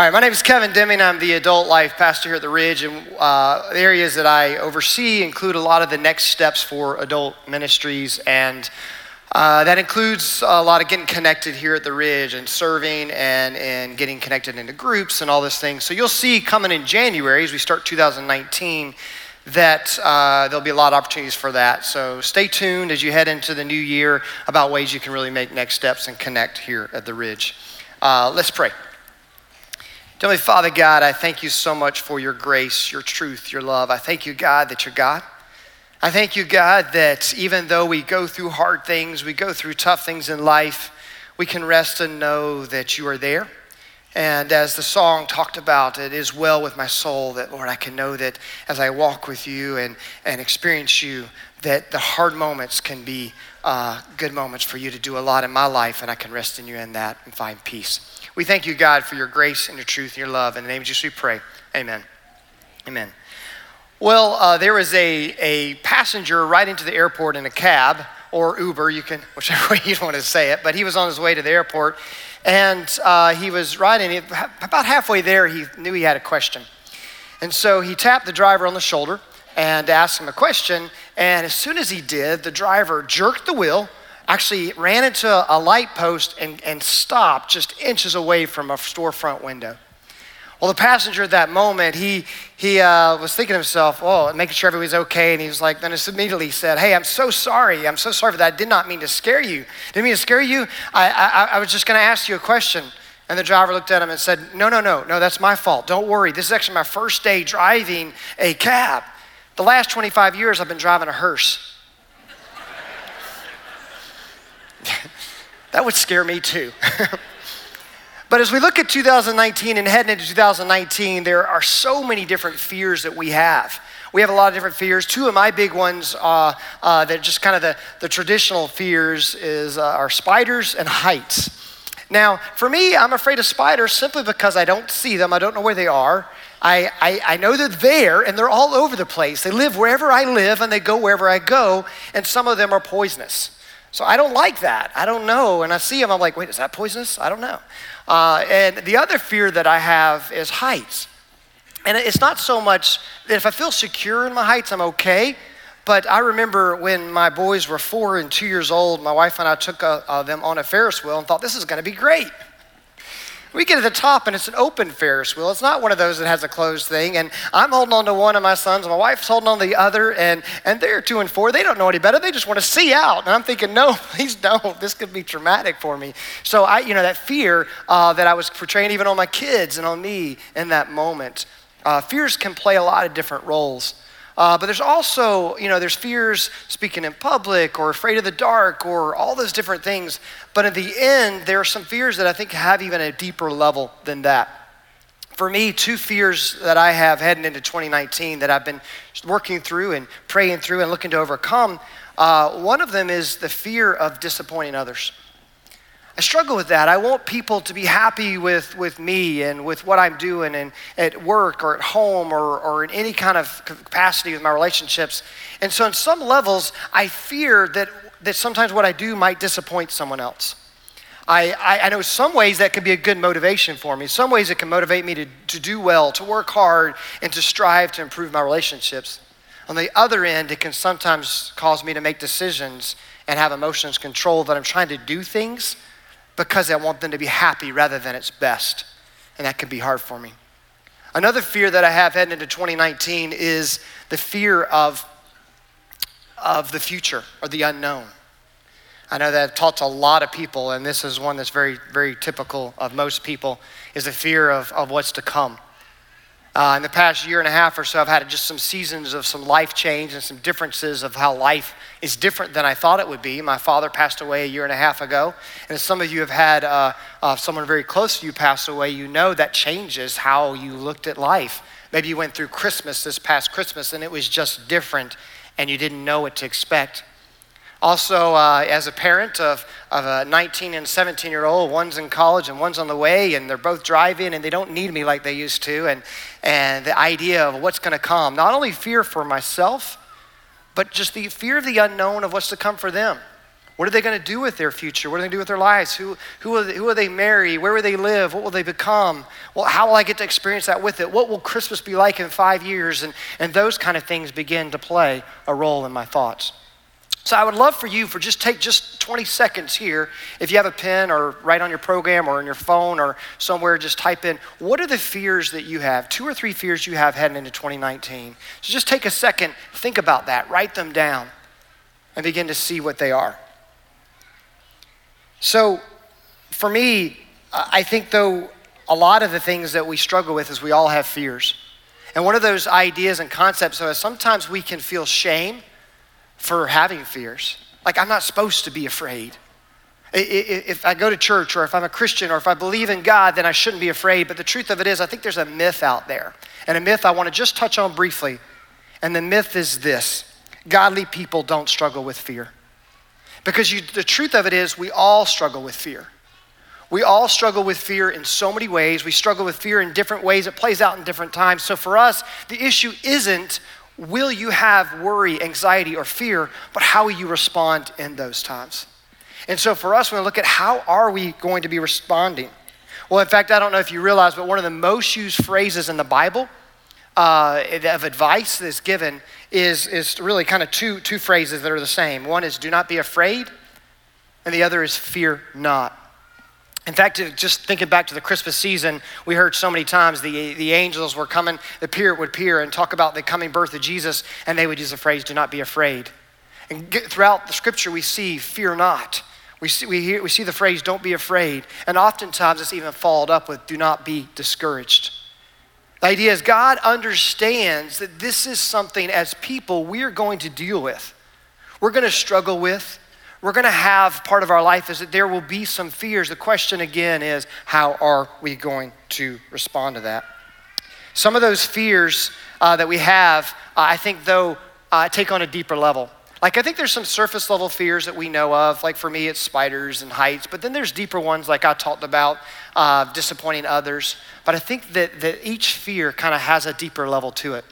All right, my name is Kevin Deming. I'm the adult life pastor here at the Ridge, and uh, the areas that I oversee include a lot of the next steps for adult ministries, and uh, that includes a lot of getting connected here at the Ridge and serving and, and getting connected into groups and all this thing. So you'll see coming in January as we start 2019 that uh, there'll be a lot of opportunities for that. So stay tuned as you head into the new year about ways you can really make next steps and connect here at the Ridge. Uh, let's pray. Heavenly Father God, I thank you so much for your grace, your truth, your love. I thank you, God, that you're God. I thank you, God, that even though we go through hard things, we go through tough things in life, we can rest and know that you are there. And as the song talked about, it is well with my soul that, Lord, I can know that as I walk with you and, and experience you, that the hard moments can be uh, good moments for you to do a lot in my life, and I can rest in you in that and find peace. We thank you, God, for your grace and your truth and your love. In the name of Jesus, we pray. Amen. Amen. Well, uh, there was a, a passenger right into the airport in a cab or Uber, you can, whichever way you want to say it, but he was on his way to the airport and uh, he was riding. About halfway there, he knew he had a question. And so he tapped the driver on the shoulder and asked him a question. And as soon as he did, the driver jerked the wheel actually ran into a light post and, and stopped just inches away from a storefront window. Well, the passenger at that moment, he, he uh, was thinking to himself, oh, making sure everybody's okay. And he was like, then just immediately said, hey, I'm so sorry. I'm so sorry for that. I did not mean to scare you. Didn't mean to scare you. I, I, I was just going to ask you a question. And the driver looked at him and said, no, no, no, no, that's my fault. Don't worry. This is actually my first day driving a cab. The last 25 years, I've been driving a hearse. that would scare me too. but as we look at 2019 and heading into 2019, there are so many different fears that we have. We have a lot of different fears. Two of my big ones uh, uh, that just kind of the, the traditional fears is uh, are spiders and heights. Now, for me, I'm afraid of spiders simply because I don't see them. I don't know where they are. I, I, I, know they're there and they're all over the place. They live wherever I live and they go wherever I go, and some of them are poisonous. So I don't like that. I don't know. And I see them, I'm like, wait, is that poisonous? I don't know. Uh, and the other fear that I have is heights. And it's not so much that if I feel secure in my heights, I'm okay. But I remember when my boys were four and two years old, my wife and I took uh, uh, them on a Ferris wheel and thought, this is going to be great. We get to the top and it's an open Ferris wheel. It's not one of those that has a closed thing. And I'm holding on to one of my sons, my wife's holding on to the other, and, and they're two and four. They don't know any better. They just want to see out. And I'm thinking, no, please don't. This could be traumatic for me. So I, you know, that fear uh, that I was portraying even on my kids and on me in that moment. Uh, fears can play a lot of different roles. Uh, but there's also, you know, there's fears speaking in public or afraid of the dark or all those different things. But in the end, there are some fears that I think have even a deeper level than that. For me, two fears that I have heading into 2019 that I've been working through and praying through and looking to overcome, uh, one of them is the fear of disappointing others. I struggle with that. I want people to be happy with, with me and with what I'm doing and at work or at home or, or in any kind of capacity with my relationships. And so, in some levels, I fear that, that sometimes what I do might disappoint someone else. I, I, I know some ways that can be a good motivation for me. Some ways it can motivate me to, to do well, to work hard, and to strive to improve my relationships. On the other end, it can sometimes cause me to make decisions and have emotions control that I'm trying to do things because I want them to be happy rather than it's best. And that can be hard for me. Another fear that I have heading into 2019 is the fear of, of the future or the unknown. I know that I've talked to a lot of people, and this is one that's very, very typical of most people, is the fear of, of what's to come. Uh, in the past year and a half or so, I've had just some seasons of some life change and some differences of how life is different than I thought it would be. My father passed away a year and a half ago, and as some of you have had uh, uh, someone very close to you pass away, you know that changes how you looked at life. Maybe you went through Christmas this past Christmas and it was just different, and you didn't know what to expect. Also, uh, as a parent of, of a 19 and 17 year old, one's in college and one's on the way, and they're both driving and they don't need me like they used to. And, and the idea of what's going to come, not only fear for myself, but just the fear of the unknown of what's to come for them. What are they going to do with their future? What are they going to do with their lives? Who, who, will who will they marry? Where will they live? What will they become? Well, how will I get to experience that with it? What will Christmas be like in five years? And, and those kind of things begin to play a role in my thoughts. So I would love for you for just take just 20 seconds here. If you have a pen or write on your program or on your phone or somewhere, just type in what are the fears that you have? Two or three fears you have heading into 2019. So just take a second, think about that, write them down, and begin to see what they are. So, for me, I think though a lot of the things that we struggle with is we all have fears. And one of those ideas and concepts is sometimes we can feel shame for having fears. Like, I'm not supposed to be afraid. If I go to church or if I'm a Christian or if I believe in God, then I shouldn't be afraid. But the truth of it is, I think there's a myth out there. And a myth I want to just touch on briefly. And the myth is this godly people don't struggle with fear. Because you, the truth of it is, we all struggle with fear. We all struggle with fear in so many ways. We struggle with fear in different ways. It plays out in different times. So for us, the issue isn't will you have worry, anxiety, or fear, but how will you respond in those times? And so for us, when we look at how are we going to be responding? Well, in fact, I don't know if you realize, but one of the most used phrases in the Bible uh, of advice that's given is, is really kind of two, two phrases that are the same. One is do not be afraid, and the other is fear not. In fact, uh, just thinking back to the Christmas season, we heard so many times the, the angels were coming, the peer would peer and talk about the coming birth of Jesus, and they would use the phrase, do not be afraid. And throughout the scripture, we see fear not. We see, we, hear, we see the phrase, don't be afraid. And oftentimes it's even followed up with, do not be discouraged. The idea is God understands that this is something as people we're going to deal with. We're going to struggle with. We're going to have part of our life is that there will be some fears. The question again is how are we going to respond to that? Some of those fears uh, that we have, uh, I think, though, uh, take on a deeper level. Like, I think there's some surface level fears that we know of. Like, for me, it's spiders and heights. But then there's deeper ones, like I talked about, uh, disappointing others. But I think that, that each fear kind of has a deeper level to it.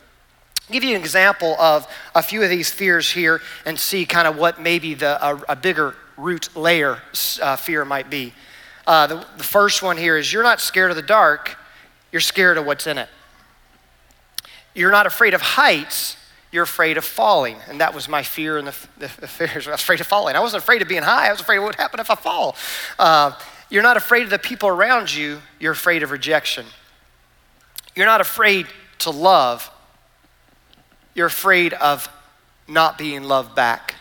I'll give you an example of a few of these fears here and see kind of what maybe the, a, a bigger root layer uh, fear might be. Uh, the, the first one here is you're not scared of the dark, you're scared of what's in it. You're not afraid of heights, you're afraid of falling. And that was my fear and the, the, the fears. I was afraid of falling. I wasn't afraid of being high, I was afraid of what would happen if I fall. Uh, you're not afraid of the people around you, you're afraid of rejection. You're not afraid to love, you're afraid of not being loved back.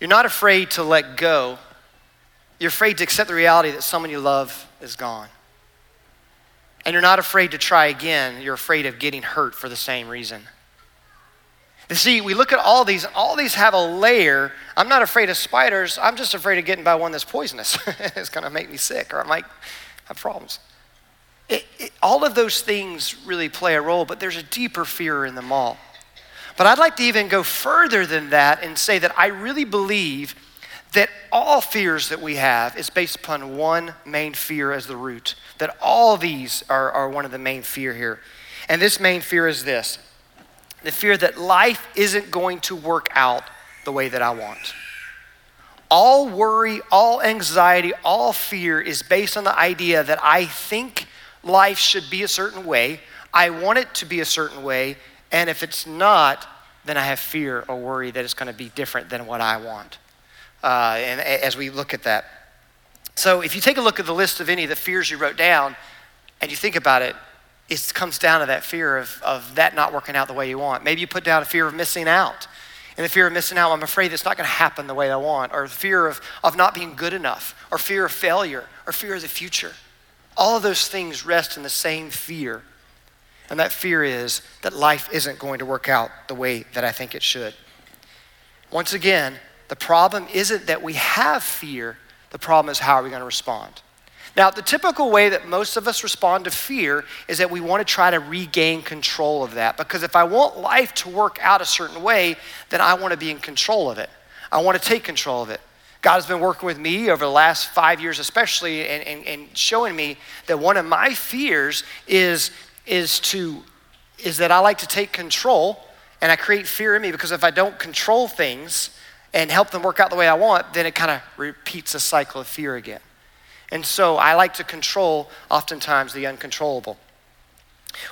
You're not afraid to let go, you're afraid to accept the reality that someone you love is gone. And you're not afraid to try again, you're afraid of getting hurt for the same reason. You see, we look at all these, all these have a layer. I'm not afraid of spiders, I'm just afraid of getting by one that's poisonous. it's gonna make me sick, or I might have problems. It, it, all of those things really play a role, but there's a deeper fear in them all. But I'd like to even go further than that and say that I really believe that all fears that we have is based upon one main fear as the root. That all these are, are one of the main fear here. And this main fear is this the fear that life isn't going to work out the way that I want. All worry, all anxiety, all fear is based on the idea that I think life should be a certain way, I want it to be a certain way, and if it's not, then I have fear or worry that it's going to be different than what I want uh, and as we look at that. So if you take a look at the list of any of the fears you wrote down and you think about it, it comes down to that fear of, of that not working out the way you want. Maybe you put down a fear of missing out. And the fear of missing out, I'm afraid it's not going to happen the way I want, or the fear of, of not being good enough, or fear of failure, or fear of the future. All of those things rest in the same fear. And that fear is that life isn't going to work out the way that I think it should. Once again, the problem isn't that we have fear, the problem is how are we going to respond? Now, the typical way that most of us respond to fear is that we want to try to regain control of that. Because if I want life to work out a certain way, then I want to be in control of it. I want to take control of it. God has been working with me over the last five years, especially, and, and, and showing me that one of my fears is, is, to, is that I like to take control and I create fear in me because if I don't control things, and help them work out the way I want, then it kind of repeats a cycle of fear again. And so I like to control oftentimes the uncontrollable.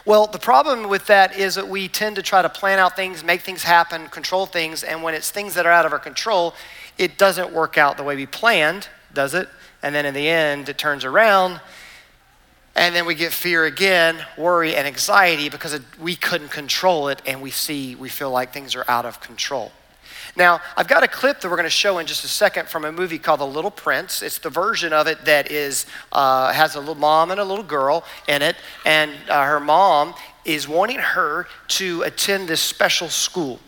Well, the problem with that is that we tend to try to plan out things, make things happen, control things, and when it's things that are out of our control, it doesn't work out the way we planned, does it? And then in the end, it turns around, and then we get fear again, worry, and anxiety because we couldn't control it, and we see, we feel like things are out of control. Now, I've got a clip that we're going to show in just a second from a movie called The Little Prince. It's the version of it that is, uh, has a little mom and a little girl in it, and uh, her mom is wanting her to attend this special school.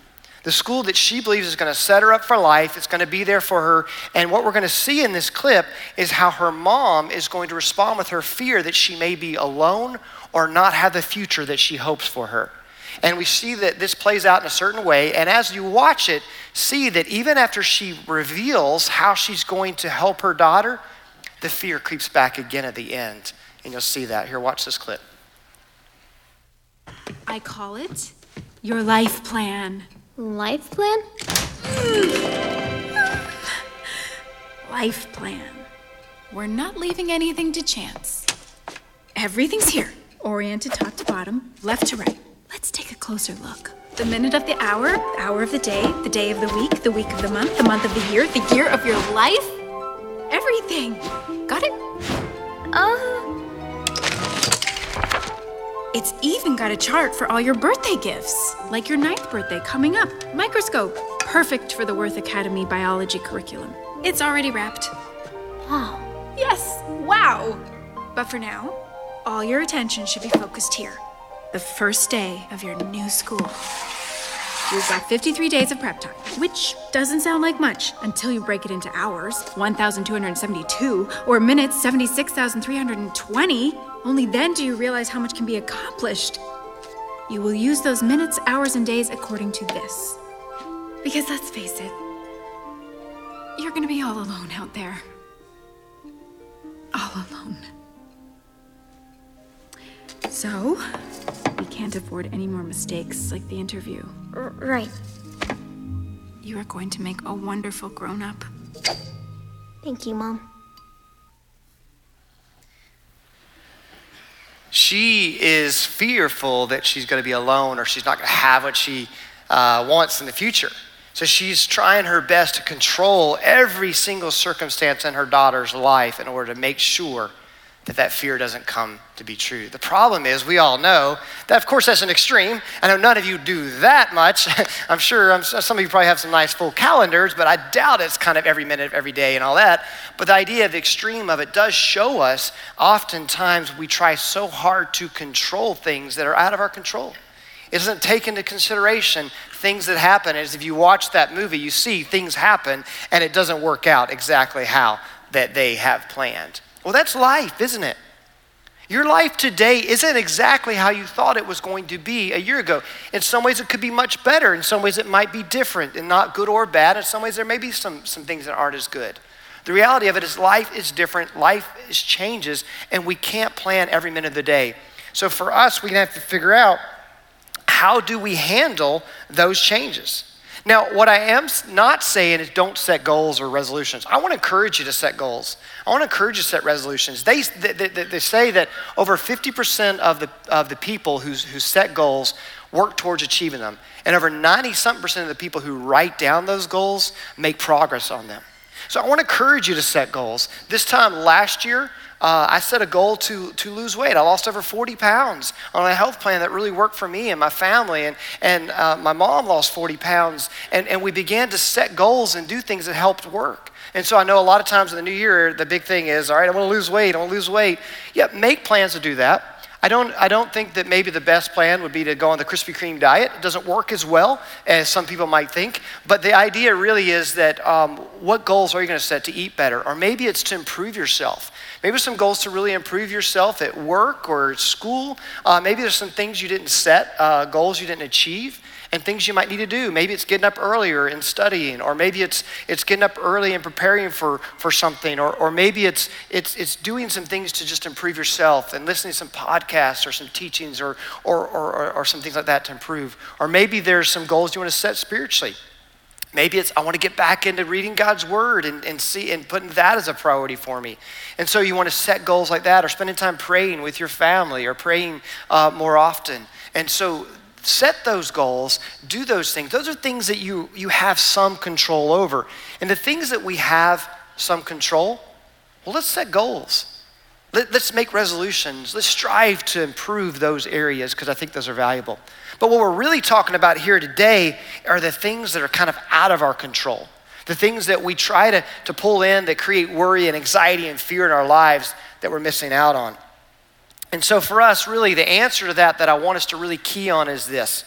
The school that she believes is going to set her up for life, it's going to be there for her. And what we're going to see in this clip is how her mom is going to respond with her fear that she may be alone or not have the future that she hopes for her. And we see that this plays out in a certain way. And as you watch it, see that even after she reveals how she's going to help her daughter, the fear creeps back again at the end. And you'll see that. Here, watch this clip. I call it your life plan. Life plan? life plan. We're not leaving anything to chance. Everything's here, oriented top to bottom, left to right. Let's take a closer look. The minute of the hour, the hour of the day, the day of the week, the week of the month, the month of the year, the year of your life. Everything. Got it? Uh. It's even got a chart for all your birthday gifts, like your ninth birthday coming up. Microscope, perfect for the Werth Academy biology curriculum. It's already wrapped. Wow. Yes, wow. But for now, all your attention should be focused here the first day of your new school. You've got 53 days of prep time, which doesn't sound like much until you break it into hours 1,272, or minutes 76,320. Only then do you realize how much can be accomplished. You will use those minutes, hours, and days according to this. Because let's face it, you're gonna be all alone out there. All alone. So, we can't afford any more mistakes like the interview. R- right. You are going to make a wonderful grown up. Thank you, Mom. She is fearful that she's going to be alone or she's not going to have what she uh, wants in the future. So she's trying her best to control every single circumstance in her daughter's life in order to make sure that that fear doesn't come to be true. The problem is, we all know that, of course, that's an extreme. I know none of you do that much. I'm sure I'm, some of you probably have some nice full calendars, but I doubt it's kind of every minute, of every day, and all that. But the idea of the extreme of it does show us oftentimes we try so hard to control things that are out of our control. It doesn't take into consideration things that happen. As if you watch that movie, you see things happen and it doesn't work out exactly how that they have planned. Well, that's life, isn't it? Your life today isn't exactly how you thought it was going to be a year ago. In some ways, it could be much better. In some ways, it might be different and not good or bad. In some ways, there may be some, some things that aren't as good. The reality of it is, life is different, life is changes, and we can't plan every minute of the day. So, for us, we have to figure out how do we handle those changes? Now, what I am not saying is don't set goals or resolutions. I want to encourage you to set goals. I want to encourage you to set resolutions. They, they, they say that over 50% of the, of the people who, who set goals work towards achieving them. And over 90 something percent of the people who write down those goals make progress on them. So I want to encourage you to set goals. This time last year, uh, I set a goal to, to lose weight. I lost over 40 pounds on a health plan that really worked for me and my family. And, and uh, my mom lost 40 pounds. And, and we began to set goals and do things that helped work. And so I know a lot of times in the new year, the big thing is, all right, I want to lose weight. I want to lose weight. Yeah, make plans to do that. I don't, I don't think that maybe the best plan would be to go on the Krispy Kreme diet. It doesn't work as well as some people might think. But the idea really is that um, what goals are you going to set to eat better? Or maybe it's to improve yourself. Maybe some goals to really improve yourself at work or school. Uh, maybe there's some things you didn't set, uh, goals you didn't achieve and things you might need to do. Maybe it's getting up earlier and studying, or maybe it's, it's getting up early and preparing for, for something, or, or maybe it's, it's, it's doing some things to just improve yourself and listening to some podcasts or some teachings or, or, or, or, or some things like that to improve. Or maybe there's some goals you want to set spiritually. Maybe it's I want to get back into reading God's word and, and see and putting that as a priority for me. And so you want to set goals like that or spending time praying with your family or praying uh, more often. And so set those goals, do those things. Those are things that you, you have some control over. And the things that we have some control, well, let's set goals. Let, us make resolutions. Let's strive to improve those areas because I think those are valuable. But what we're really talking about here today are the things that are kind of out of our control. The things that we try to, to pull in that create worry and anxiety and fear in our lives that we're missing out on. And so for us, really, the answer to that that I want us to really key on is this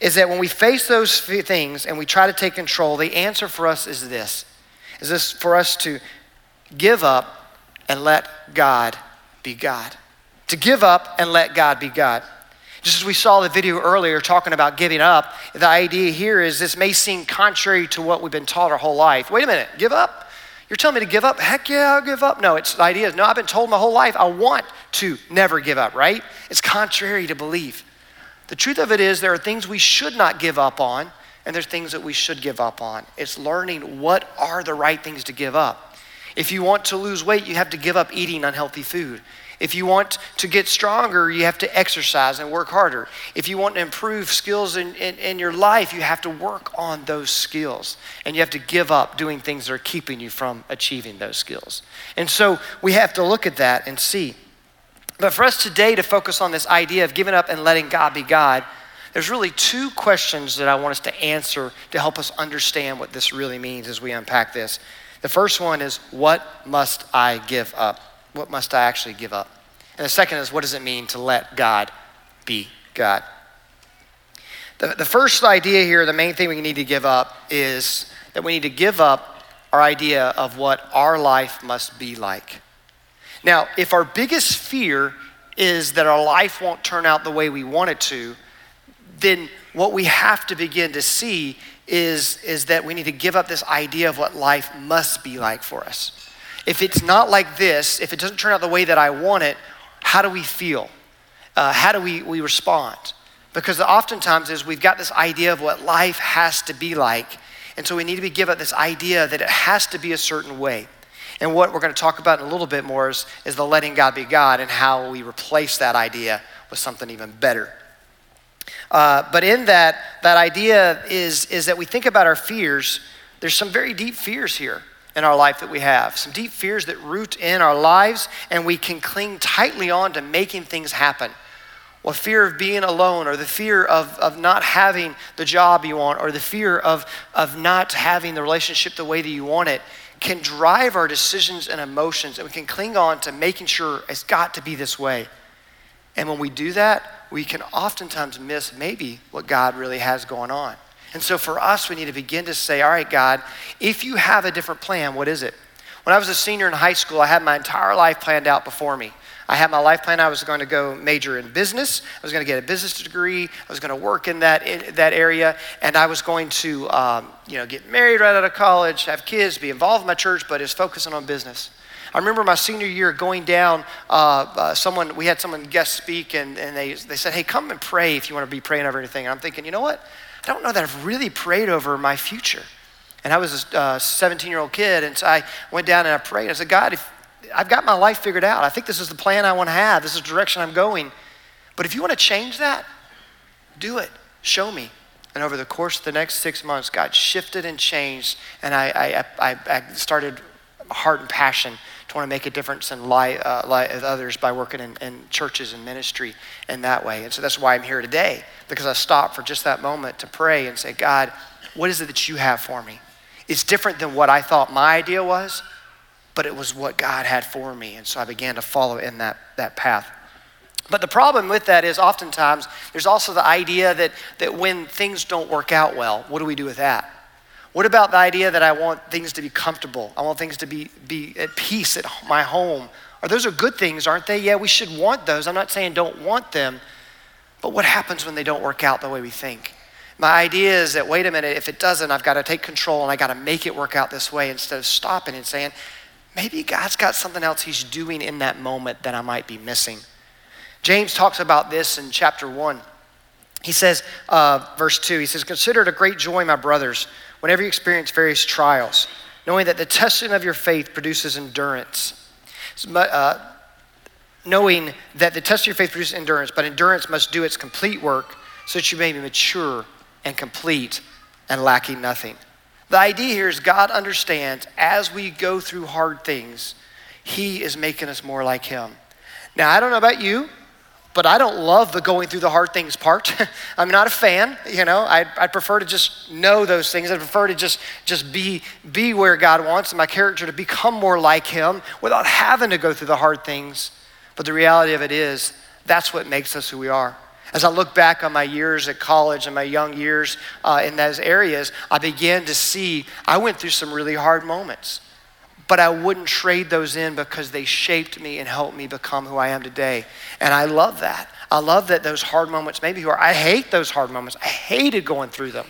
is that when we face those things and we try to take control, the answer for us is this is this for us to give up and let God be God. To give up and let God be God. Just as we saw the video earlier talking about giving up, the idea here is this may seem contrary to what we've been taught our whole life. Wait a minute, give up? You're telling me to give up? Heck yeah, I'll give up. No, it's the idea no, I've been told my whole life I want to never give up, right? It's contrary to belief. The truth of it is there are things we should not give up on, and there's things that we should give up on. It's learning what are the right things to give up. If you want to lose weight, you have to give up eating unhealthy food. If you want to get stronger, you have to exercise and work harder. If you want to improve skills in, in, in, your life, you have to work on those skills. And you have to give up doing things that are keeping you from achieving those skills. And so we have to look at that and see. But for us today to focus on this idea of giving up and letting God be God, there's really two questions that I want us to answer to help us understand what this really means as we unpack this. The first one is, What must I give up? What must I actually give up? And the second is, what does it mean to let God be God? The, the first idea here, the main thing we need to give up is that we need to give up our idea of what our life must be like. Now, if our biggest fear is that our life won't turn out the way we want it to, then what we have to begin to see is, is that we need to give up this idea of what life must be like for us if it's not like this, if it doesn't turn out the way that I want it, how do we feel? Uh, how do we, we respond? Because oftentimes is we've got this idea of what life has to be like. And so we need to be given this idea that it has to be a certain way. And what we're going to talk about in a little bit more is, is the letting God be God and how we replace that idea with something even better. Uh, but in that, that idea is, is that we think about our fears. There's some very deep fears here in our life that we have, some deep fears that root in our lives, and we can cling tightly on to making things happen. Well, fear of being alone, or the fear of, of not having the job you want, or the fear of, of not having the relationship the way that you want it, can drive our decisions and emotions, and we can cling on to making sure it's got to be this way. And when we do that, we can oftentimes miss maybe what God really has going on. And so for us, we need to begin to say, all right, God, if you have a different plan, what is it? When I was a senior in high school, I had my entire life planned out before me. I had my life plan. I was going to go major in business. I was going to get a business degree. I was going to work in that in that area, and I was going to, um, you know, get married right out of college, have kids, be involved in my church, but is focusing on business. I remember my senior year going down. Uh, uh, someone we had someone guest speak, and, and they they said, "Hey, come and pray if you want to be praying over anything." And I'm thinking, you know what? I don't know that I've really prayed over my future. And I was a 17 uh, year old kid, and so I went down and I prayed. I said, God, if I've got my life figured out, I think this is the plan I want to have, this is the direction I'm going. But if you want to change that, do it. Show me. And over the course of the next six months, God shifted and changed, and I, I, I, I started heart and passion to want to make a difference in life, uh, life of others by working in, in churches and ministry in that way. And so that's why I'm here today, because I stopped for just that moment to pray and say, God, what is it that you have for me? It's different than what I thought my idea was, but it was what God had for me. And so I began to follow in that, that path. But the problem with that is oftentimes there's also the idea that, that when things don't work out well, what do we do with that? What about the idea that I want things to be comfortable? I want things to be, be at peace at my home. Or those are good things, aren't they? Yeah, we should want those. I'm not saying don't want them. But what happens when they don't work out the way we think? My idea is that, wait a minute, if it doesn't, I've got to take control and I got to make it work out this way instead of stopping and saying, maybe God's got something else He's doing in that moment that I might be missing. James talks about this in chapter 1. He says, uh, verse 2, he says, Consider it a great joy, my brothers whenever you experience various trials, knowing that the testing of your faith produces endurance. Uh, knowing that the test of your faith produces endurance, but endurance must do its complete work so that you may be mature and complete and lacking nothing. The idea here is God understands as we go through hard things, He is making us more like Him. Now, I don't know about you, but I don't love the going through the hard things part. I'm not a fan, you know. I I prefer to just know those things. I prefer to just just be be where God wants my character to become more like Him without having to go through the hard things. But the reality of it is, that's what makes us who we are. As I look back on my years at college and my young years uh, in those areas, I began to see I went through some really hard moments. But I wouldn't trade those in because they shaped me and helped me become who I am today. And I love that. I love that those hard moments, maybe who are, I hate those hard moments. I hated going through them.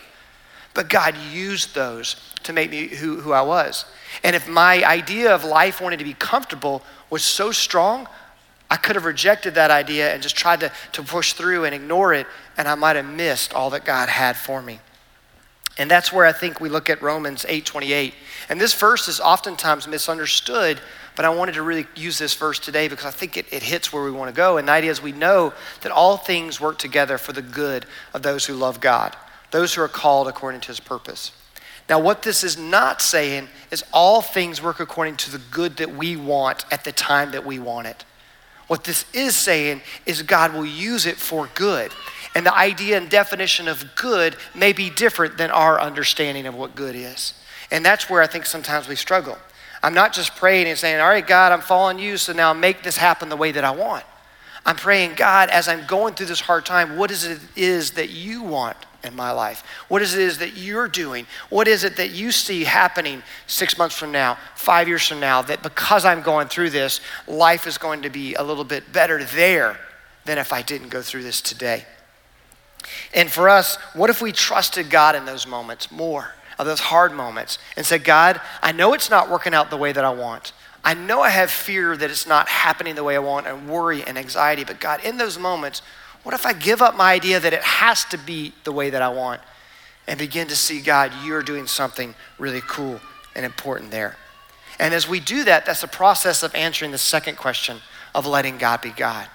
But God used those to make me who, who I was. And if my idea of life wanted to be comfortable was so strong, I could have rejected that idea and just tried to, to push through and ignore it, and I might have missed all that God had for me. And that's where I think we look at Romans 8:28. And this verse is oftentimes misunderstood, but I wanted to really use this verse today because I think it, it hits where we want to go. And the idea is we know that all things work together for the good of those who love God, those who are called according to his purpose. Now, what this is not saying is all things work according to the good that we want at the time that we want it. What this is saying is God will use it for good. And the idea and definition of good may be different than our understanding of what good is. And that's where I think sometimes we struggle. I'm not just praying and saying, All right, God, I'm following you, so now make this happen the way that I want. I'm praying, God, as I'm going through this hard time, what is it is that you want in my life? What is it is that you're doing? What is it that you see happening six months from now, five years from now, that because I'm going through this, life is going to be a little bit better there than if I didn't go through this today? And for us, what if we trusted God in those moments more, of those hard moments, and said, God, I know it's not working out the way that I want. I know I have fear that it's not happening the way I want and worry and anxiety, but God, in those moments, what if I give up my idea that it has to be the way that I want and begin to see, God, you're doing something really cool and important there? And as we do that, that's the process of answering the second question of letting God be God.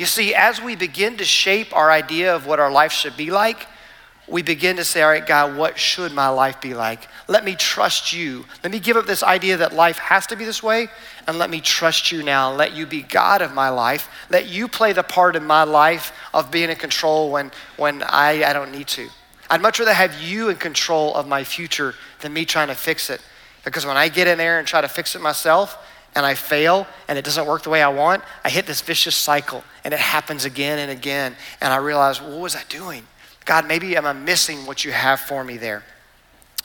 You see, as we begin to shape our idea of what our life should be like, we begin to say, All right, God, what should my life be like? Let me trust you. Let me give up this idea that life has to be this way, and let me trust you now. Let you be God of my life. Let you play the part in my life of being in control when, when I, I don't need to. I'd much rather have you in control of my future than me trying to fix it. Because when I get in there and try to fix it myself, and I fail and it doesn't work the way I want, I hit this vicious cycle and it happens again and again. And I realize, what was I doing? God, maybe I'm missing what you have for me there.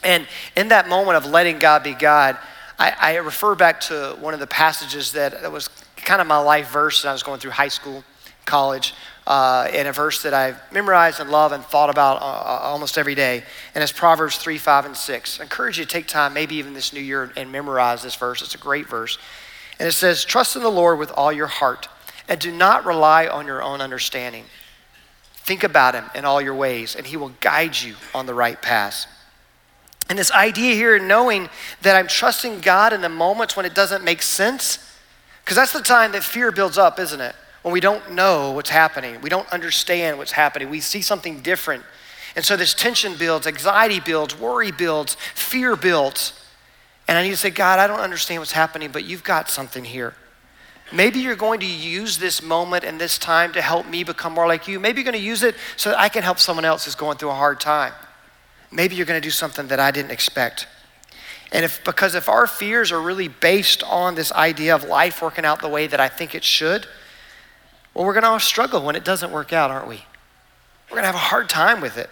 And in that moment of letting God be God, I, I refer back to one of the passages that, that was kind of my life verse when I was going through high school, college, uh, in a verse that I've memorized and love and thought about uh, uh almost every day. And it's Proverbs 3, 5, and 6. I encourage you to take time, maybe even this new year, and memorize this verse. It's a great verse. And it says, Trust in the Lord with all your heart, and do not rely on your own understanding. Think about him in all your ways, and he will guide you on the right path. And this idea here, knowing that I'm trusting God in the moments when it doesn't make sense, because that's the time that fear builds up, isn't it? When we don't know what's happening, we don't understand what's happening, we see something different. And so this tension builds, anxiety builds, worry builds, fear builds. And I need to say, God, I don't understand what's happening, but you've got something here. Maybe you're going to use this moment and this time to help me become more like you. Maybe you're going to use it so that I can help someone else who's going through a hard time. Maybe you're going to do something that I didn't expect. And if because if our fears are really based on this idea of life working out the way that I think it should, well, we're going to all struggle when it doesn't work out, aren't we? We're going to have a hard time with it.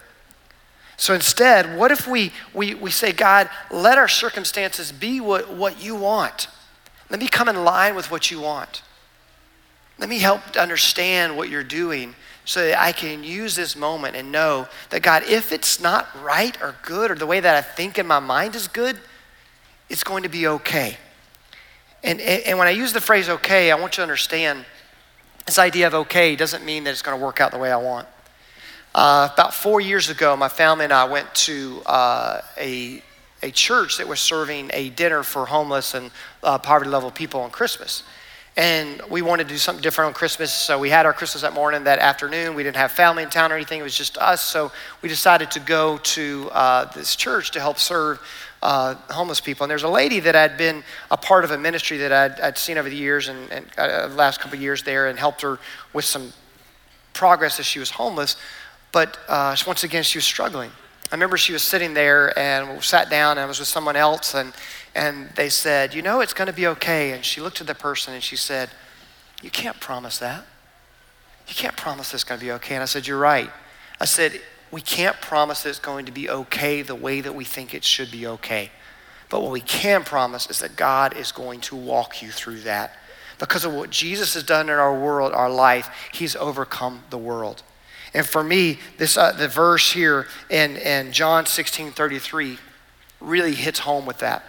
So instead, what if we, we, we say, God, let our circumstances be what, what you want? Let me come in line with what you want. Let me help understand what you're doing so that I can use this moment and know that, God, if it's not right or good or the way that I think in my mind is good, it's going to be okay. And, and when I use the phrase okay, I want you to understand this idea of okay doesn't mean that it's going to work out the way I want. Uh, about four years ago, my family and I went to uh, a, a church that was serving a dinner for homeless and uh, poverty level people on Christmas. And we wanted to do something different on Christmas, so we had our Christmas that morning. That afternoon, we didn't have family in town or anything, it was just us. So we decided to go to uh, this church to help serve uh, homeless people. And there's a lady that had been a part of a ministry that I'd, I'd seen over the years and, and uh, last couple years there and helped her with some progress as she was homeless. But uh, once again, she was struggling. I remember she was sitting there and we sat down and I was with someone else and, and they said, You know, it's going to be okay. And she looked at the person and she said, You can't promise that. You can't promise it's going to be okay. And I said, You're right. I said, We can't promise it's going to be okay the way that we think it should be okay. But what we can promise is that God is going to walk you through that. Because of what Jesus has done in our world, our life, He's overcome the world. And for me, this uh, the verse here in, in John 16 33 really hits home with that.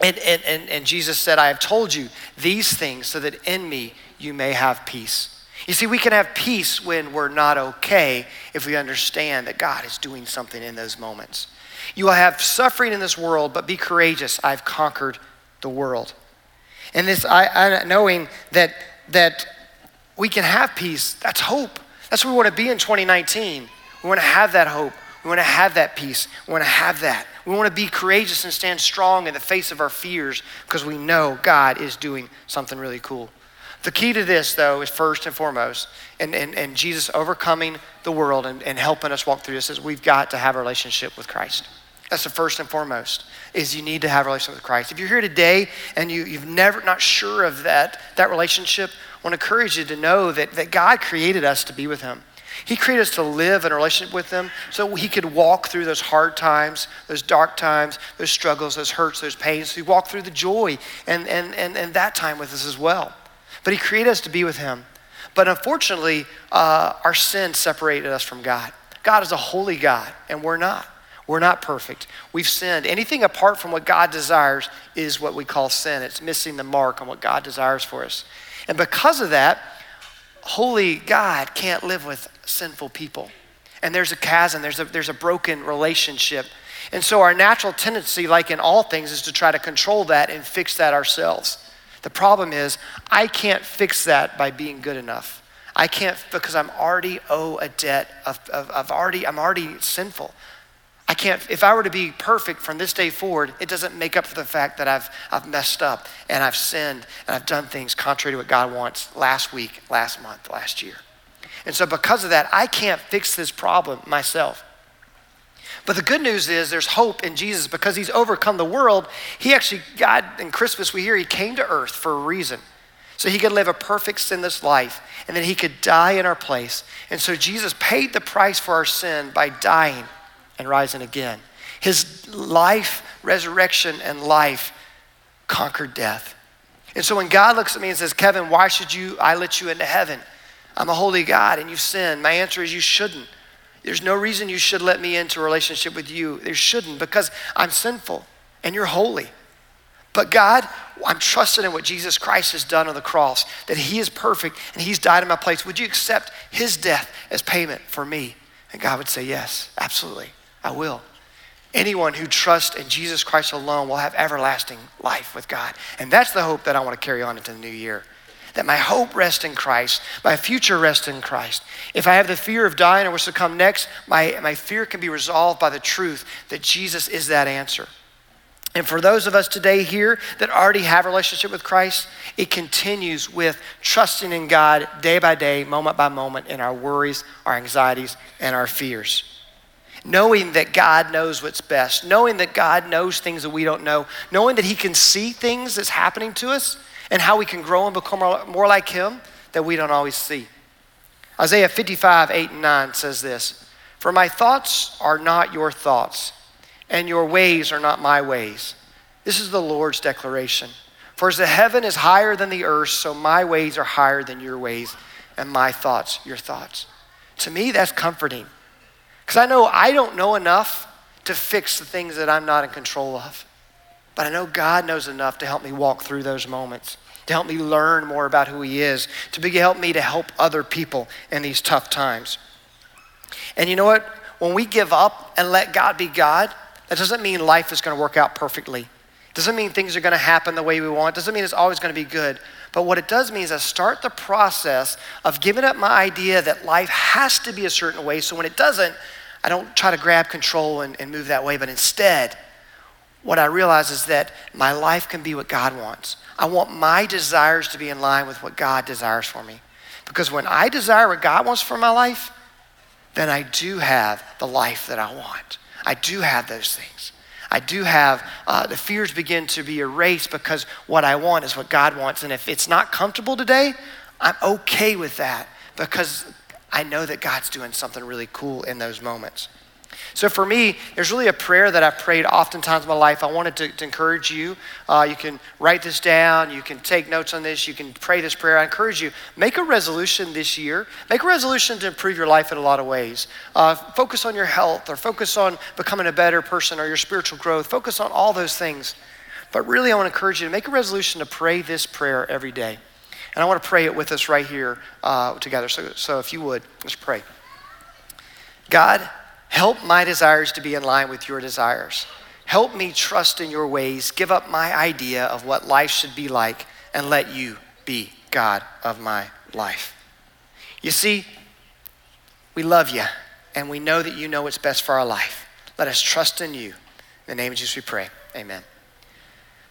And, and, and, and Jesus said, I have told you these things so that in me you may have peace. You see, we can have peace when we're not okay if we understand that God is doing something in those moments. You will have suffering in this world, but be courageous. I've conquered the world. And this, I, I knowing that, that we can have peace, that's hope. That's what we want to be in 2019. We want to have that hope. We want to have that peace. We want to have that. We want to be courageous and stand strong in the face of our fears because we know God is doing something really cool. The key to this, though, is first and foremost, and, and, and Jesus overcoming the world and, and helping us walk through this, is we've got to have a relationship with Christ. That's the first and foremost, is you need to have a relationship with Christ. If you're here today and you, you've never not sure of that, that relationship, I want to encourage you to know that, that God created us to be with Him. He created us to live in a relationship with Him so He could walk through those hard times, those dark times, those struggles, those hurts, those pains. He walked through the joy and, and, and, and that time with us as well. But He created us to be with Him. But unfortunately, uh, our sin separated us from God. God is a holy God, and we're not. We're not perfect. We've sinned. Anything apart from what God desires is what we call sin. It's missing the mark on what God desires for us. And because of that, holy God can't live with sinful people. And there's a chasm, there's a, there's a broken relationship. And so our natural tendency, like in all things, is to try to control that and fix that ourselves. The problem is, I can't fix that by being good enough. I can't because I'm already owe a debt of, of, of already, I'm already sinful. I can't, if I were to be perfect from this day forward, it doesn't make up for the fact that I've, I've messed up and I've sinned and I've done things contrary to what God wants last week, last month, last year. And so, because of that, I can't fix this problem myself. But the good news is there's hope in Jesus because he's overcome the world. He actually, God, in Christmas, we hear he came to earth for a reason. So he could live a perfect sinless life and then he could die in our place. And so Jesus paid the price for our sin by dying and rising again. His life, resurrection, and life conquered death. And so when God looks at me and says, Kevin, why should you I let you into heaven? I'm a holy God and you've sinned. My answer is you shouldn't. There's no reason you should let me into a relationship with you. There shouldn't because I'm sinful and you're holy. But God, I'm trusting in what Jesus Christ has done on the cross, that He is perfect and He's died in my place. Would you accept His death as payment for me? And God would say, Yes, absolutely. I will. Anyone who trusts in Jesus Christ alone will have everlasting life with God. And that's the hope that I want to carry on into the new year. That my hope rests in Christ, my future rests in Christ. If I have the fear of dying or what's to come next, my, my fear can be resolved by the truth that Jesus is that answer. And for those of us today here that already have a relationship with Christ, it continues with trusting in God day by day, moment by moment, in our worries, our anxieties, and our fears knowing that God knows what's best, knowing that God knows things that we don't know, knowing that He can see things that's happening to us and how we can grow and become more like Him that we don't always see. Isaiah 55, 8 and 9 says this For my thoughts are not your thoughts, and your ways are not my ways. This is the Lord's declaration. For as the heaven is higher than the earth, so my ways are higher than your ways, and my thoughts your thoughts. To me, that's comforting because I know I don't know enough to fix the things that I'm not in control of. But I know God knows enough to help me walk through those moments, to help me learn more about who He is, to help me to help other people in these tough times. And you know what? When we give up and let God be God, that doesn't mean life is going to work out perfectly. Doesn't mean things are going to happen the way we want. Doesn't mean it's always going to be good. But what it does mean is I start the process of giving up my idea that life has to be a certain way. So when it doesn't, I don't try to grab control and, and move that way. But instead, what I realize is that my life can be what God wants. I want my desires to be in line with what God desires for me. Because when I desire what God wants for my life, then I do have the life that I want. I do have those things. I do have uh, the fears begin to be erased because what I want is what God wants. And if it's not comfortable today, I'm okay with that because I know that God's doing something really cool in those moments. So for me, there's really a prayer that I've prayed oftentimes in my life. I wanted to, to encourage you. Uh, you can write this down. You can take notes on this. You can pray this prayer. I encourage you, make a resolution this year. Make a resolution to improve your life in a lot of ways. Uh, focus on your health or focus on becoming a better person or your spiritual growth. Focus on all those things. But really, I want to encourage you to make a resolution to pray this prayer every day. And I want to pray it with us right here uh, together. So, so if you would, let's pray. God, Help my desires to be in line with your desires. Help me trust in your ways, give up my idea of what life should be like, and let you be God of my life. You see, we love you, and we know that you know what's best for our life. Let us trust in you. In the name of Jesus, we pray. Amen.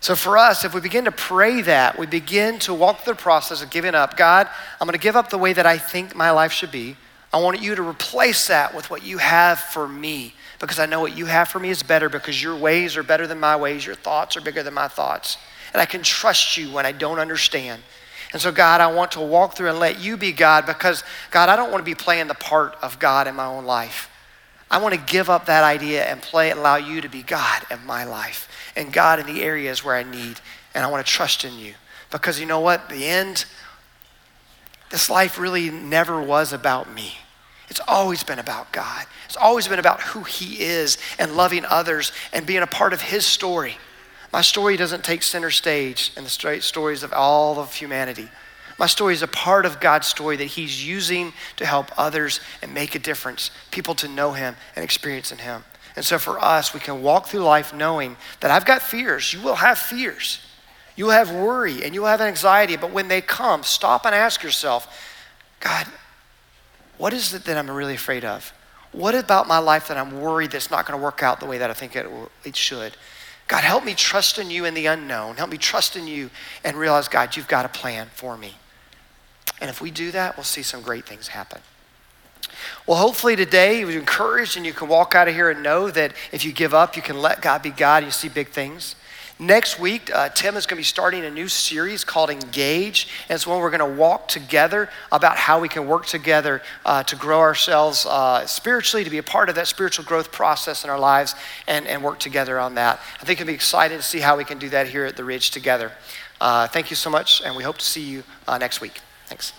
So, for us, if we begin to pray that, we begin to walk through the process of giving up. God, I'm going to give up the way that I think my life should be. I want you to replace that with what you have for me because I know what you have for me is better because your ways are better than my ways, your thoughts are bigger than my thoughts. And I can trust you when I don't understand. And so, God, I want to walk through and let you be God because, God, I don't want to be playing the part of God in my own life. I want to give up that idea and play and allow you to be God in my life and God in the areas where I need. And I want to trust in you because you know what? The end, this life really never was about me. It's always been about God. It's always been about who He is and loving others and being a part of His story. My story doesn't take center stage in the stories of all of humanity. My story is a part of God's story that He's using to help others and make a difference, people to know Him and experience in Him. And so for us, we can walk through life knowing that I've got fears. You will have fears. You will have worry and you will have anxiety. But when they come, stop and ask yourself, God, what is it that I'm really afraid of? What about my life that I'm worried that's not going to work out the way that I think it, it should? God, help me trust in you in the unknown. Help me trust in you and realize, God, you've got a plan for me. And if we do that, we'll see some great things happen. Well, hopefully today you were encouraged and you can walk out of here and know that if you give up, you can let God be God and you see big things. Next week, uh, Tim is going to be starting a new series called Engage. And it's one we're going to walk together about how we can work together uh, to grow ourselves uh, spiritually, to be a part of that spiritual growth process in our lives, and, and work together on that. I think it'll be exciting to see how we can do that here at the Ridge together. Uh, thank you so much, and we hope to see you uh, next week. Thanks.